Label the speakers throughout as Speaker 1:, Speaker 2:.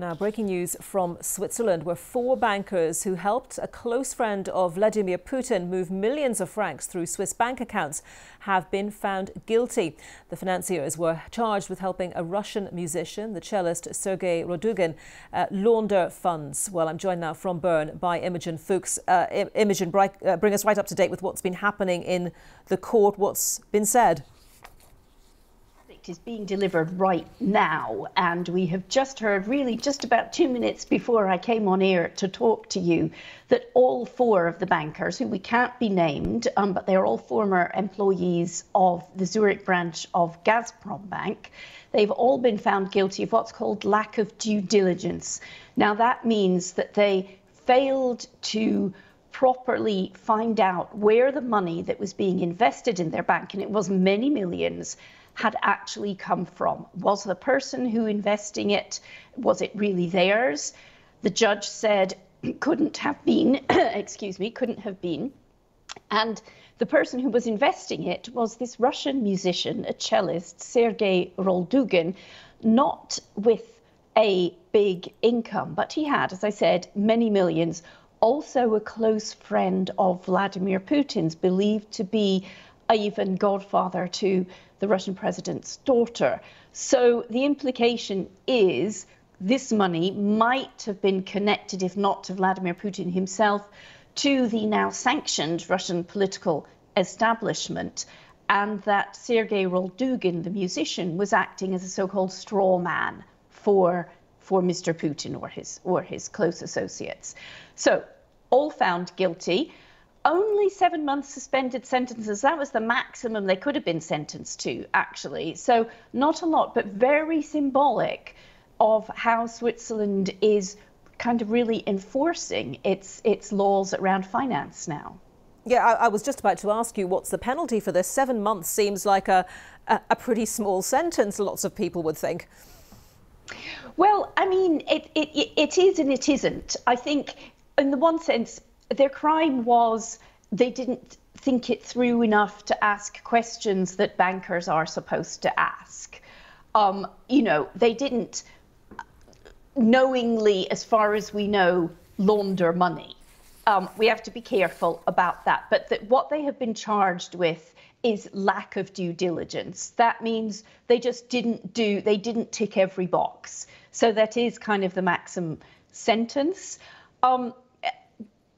Speaker 1: Now, breaking news from Switzerland, where four bankers who helped a close friend of Vladimir Putin move millions of francs through Swiss bank accounts have been found guilty. The financiers were charged with helping a Russian musician, the cellist Sergei Roldugin, uh, launder funds. Well, I'm joined now from Bern by Imogen Fuchs. Uh, Imogen, uh, bring us right up to date with what's been happening in the court, what's been said
Speaker 2: is being delivered right now. And we have just heard, really just about two minutes before I came on air to talk to you, that all four of the bankers, who we can't be named, um, but they're all former employees of the Zurich branch of Gazprombank, they've all been found guilty of what's called lack of due diligence. Now, that means that they failed to properly find out where the money that was being invested in their bank, and it was many millions, had actually come from. Was the person who investing it, was it really theirs? The judge said couldn't have been, excuse me, couldn't have been. And the person who was investing it was this Russian musician, a cellist, Sergei Roldugin, not with a big income, but he had, as I said, many millions. Also, a close friend of Vladimir Putin's, believed to be even godfather to the Russian president's daughter. So the implication is this money might have been connected, if not to Vladimir Putin himself, to the now sanctioned Russian political establishment, and that Sergei Roldugin, the musician, was acting as a so-called straw man for for Mr. Putin or his or his close associates. So all found guilty only seven months suspended sentences. That was the maximum they could have been sentenced to, actually. So, not a lot, but very symbolic of how Switzerland is kind of really enforcing its, its laws around finance now.
Speaker 1: Yeah, I, I, was just about to ask you what's the penalty for this? Seven months seems like a, a, a pretty small sentence, lots of people would think.
Speaker 2: Well, I mean, it, it, it is and it isn't. I think, in the one sense, their crime was they didn't think it through enough to ask questions that bankers are supposed to ask. Um, you know, they didn't knowingly, as far as we know, launder money. Um, we have to be careful about that. But that what they have been charged with is lack of due diligence. That means they just didn't do, they didn't tick every box. So that is kind of the maximum sentence. Um,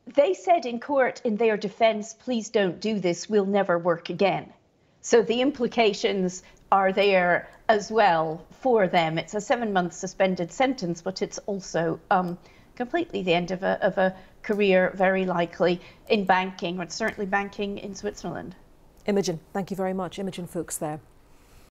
Speaker 2: they said in court in their defense, please don't do this, we'll never work again. So the implications are there as well for them. It's a seven month suspended sentence, but it's also um, completely the end of a, of a career, very likely in banking, or certainly banking in Switzerland.
Speaker 1: Imogen, thank you very much. Imogen Fuchs there.